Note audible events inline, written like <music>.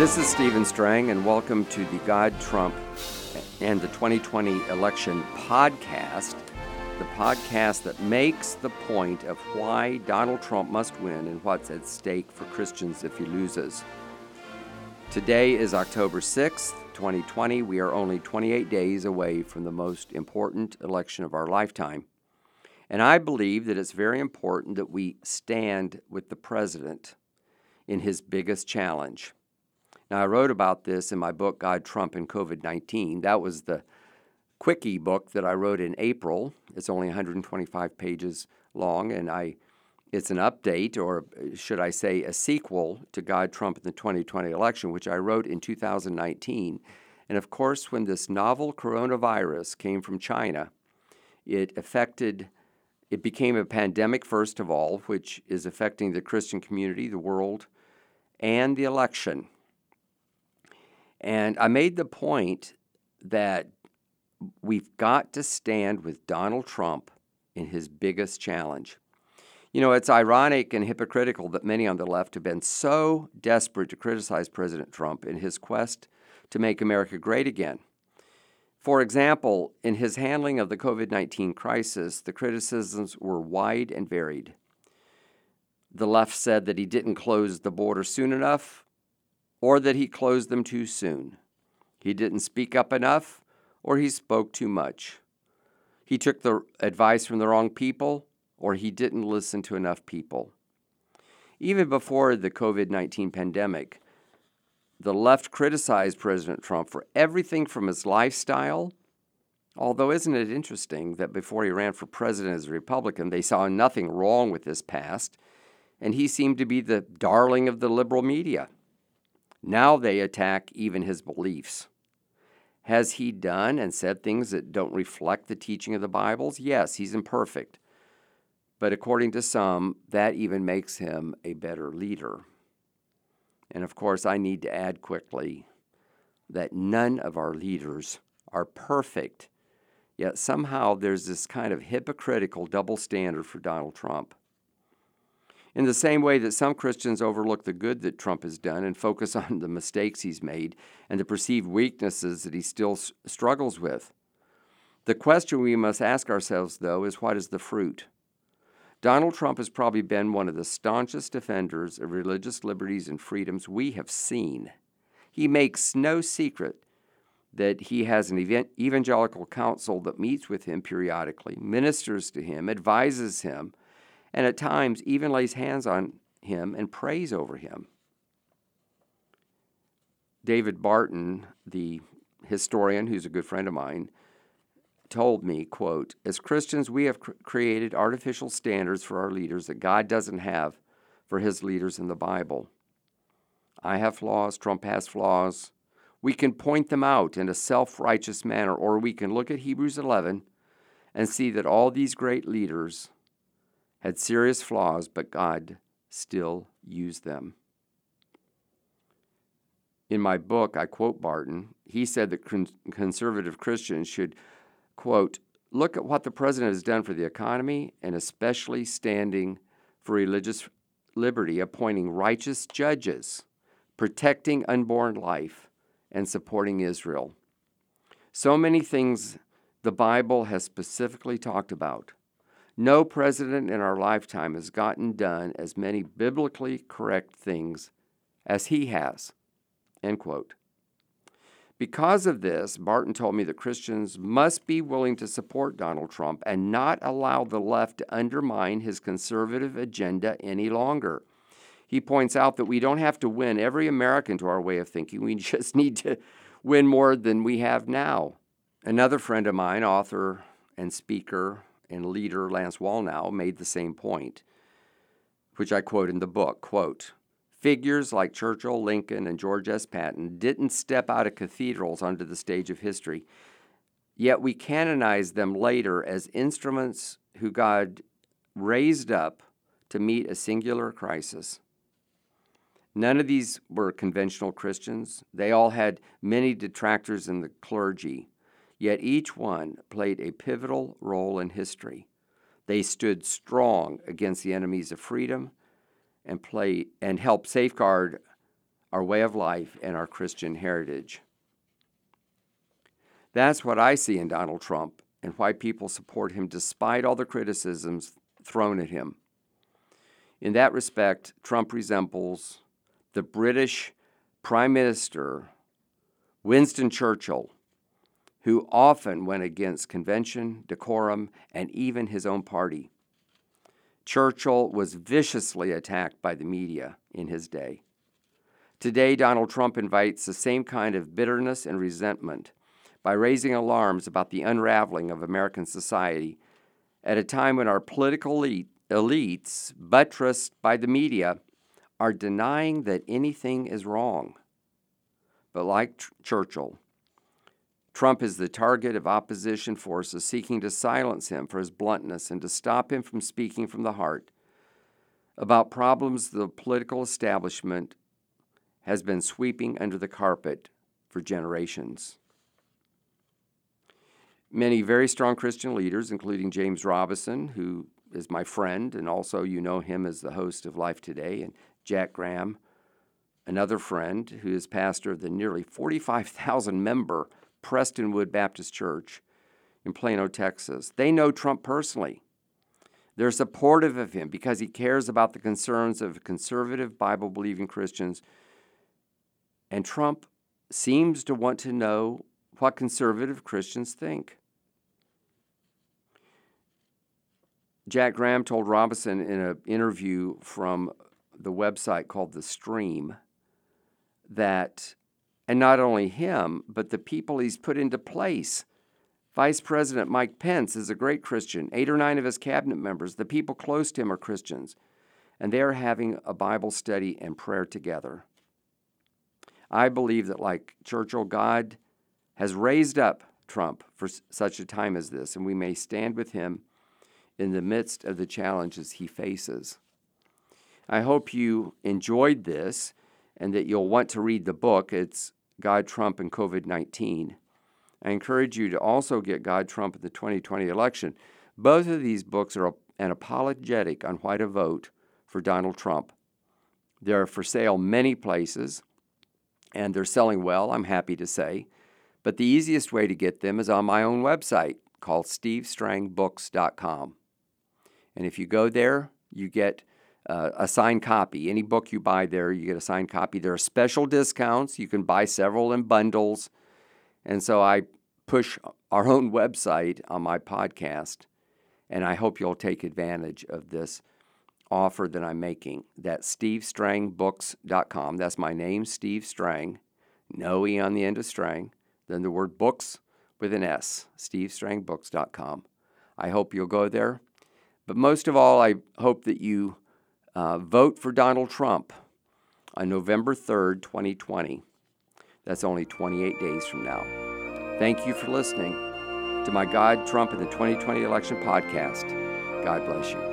This is Stephen Strang, and welcome to the God Trump and the 2020 election podcast, the podcast that makes the point of why Donald Trump must win and what's at stake for Christians if he loses. Today is October 6th, 2020. We are only 28 days away from the most important election of our lifetime. And I believe that it's very important that we stand with the president in his biggest challenge. Now, I wrote about this in my book, God, Trump, and COVID 19. That was the quickie book that I wrote in April. It's only 125 pages long, and I it's an update, or should I say, a sequel to God, Trump, and the 2020 election, which I wrote in 2019. And of course, when this novel coronavirus came from China, it affected, it became a pandemic, first of all, which is affecting the Christian community, the world, and the election. And I made the point that we've got to stand with Donald Trump in his biggest challenge. You know, it's ironic and hypocritical that many on the left have been so desperate to criticize President Trump in his quest to make America great again. For example, in his handling of the COVID 19 crisis, the criticisms were wide and varied. The left said that he didn't close the border soon enough, or that he closed them too soon. He didn't speak up enough, or he spoke too much. He took the advice from the wrong people, or he didn't listen to enough people. Even before the COVID 19 pandemic, the left criticized President Trump for everything from his lifestyle. Although, isn't it interesting that before he ran for president as a Republican, they saw nothing wrong with his past, and he seemed to be the darling of the liberal media. Now they attack even his beliefs. Has he done and said things that don't reflect the teaching of the Bibles? Yes, he's imperfect. But according to some, that even makes him a better leader. And of course, I need to add quickly that none of our leaders are perfect. Yet somehow there's this kind of hypocritical double standard for Donald Trump. In the same way that some Christians overlook the good that Trump has done and focus <laughs> on the mistakes he's made and the perceived weaknesses that he still s- struggles with. The question we must ask ourselves, though, is what is the fruit? Donald Trump has probably been one of the staunchest defenders of religious liberties and freedoms we have seen. He makes no secret that he has an evangelical council that meets with him periodically, ministers to him, advises him, and at times even lays hands on him and prays over him. David Barton, the historian who's a good friend of mine, told me, quote, as Christians, we have cr- created artificial standards for our leaders that God doesn't have for his leaders in the Bible. I have flaws, Trump has flaws. We can point them out in a self righteous manner, or we can look at Hebrews 11 and see that all these great leaders had serious flaws, but God still used them. In my book, I quote Barton. He said that con- conservative Christians should, quote, look at what the president has done for the economy and especially standing for religious liberty, appointing righteous judges, protecting unborn life, and supporting Israel. So many things the Bible has specifically talked about. No president in our lifetime has gotten done as many biblically correct things as he has. End quote. Because of this, Barton told me that Christians must be willing to support Donald Trump and not allow the left to undermine his conservative agenda any longer. He points out that we don't have to win every American to our way of thinking. We <laughs> just need to win more than we have now. Another friend of mine, author and speaker and leader Lance Wallnau, made the same point, which I quote in the book, quote, Figures like Churchill, Lincoln, and George S. Patton didn't step out of cathedrals onto the stage of history, yet we canonize them later as instruments who God raised up to meet a singular crisis. None of these were conventional Christians. They all had many detractors in the clergy, yet each one played a pivotal role in history. They stood strong against the enemies of freedom and play and help safeguard our way of life, and our Christian heritage. That's what I see in Donald Trump and why people support him despite all the criticisms thrown at him. In that respect, Trump resembles the British Prime Minister Winston Churchill, who often went against convention, decorum, and even his own party. Churchill was viciously attacked by the media in his day. Today, Donald Trump invites the same kind of bitterness and resentment by raising alarms about the unraveling of American society at a time when our political elite, elites, buttressed by the media, are denying that anything is wrong. But like Ch- Churchill, Trump is the target of opposition forces seeking to silence him for his bluntness and to stop him from speaking from the heart about problems the political establishment has been sweeping under the carpet for generations. Many very strong Christian leaders, including James Robison, who is my friend, and also you know him as the host of Life Today, and Jack Graham, another friend who is pastor of the nearly 45,000 member Prestonwood Baptist Church in Plano, Texas. They know Trump personally. They're supportive of him because he cares about the concerns of conservative Bible believing Christians. And Trump seems to want to know what conservative Christians think. Jack Graham told Robinson in an interview from the website called The Stream that, and not only him, but the people he's put into place. Vice President Mike Pence is a great Christian. Eight or nine of his cabinet members, the people close to him, are Christians. And they are having a Bible study and prayer together. I believe that, like Churchill, God has raised up Trump for such a time as this, and we may stand with him in the midst of the challenges he faces. I hope you enjoyed this and that you'll want to read the book. It's God, Trump, and COVID 19. I encourage you to also get God, Trump, and the 2020 election. Both of these books are an apologetic on why to vote for Donald Trump. They're for sale many places, and they're selling well, I'm happy to say. But the easiest way to get them is on my own website called stevestrangbooks.com. And if you go there, you get uh, a signed copy. Any book you buy there, you get a signed copy. There are special discounts. You can buy several in bundles. And so I push our own website on my podcast, and I hope you'll take advantage of this offer that I'm making. That's stevestrangbooks.com. That's my name, Steve Strang. No E on the end of Strang. Then the word books with an S, stevestrangbooks.com. I hope you'll go there but most of all, I hope that you uh, vote for Donald Trump on November 3rd, 2020. That's only 28 days from now. Thank you for listening to my God, Trump, and the 2020 election podcast. God bless you.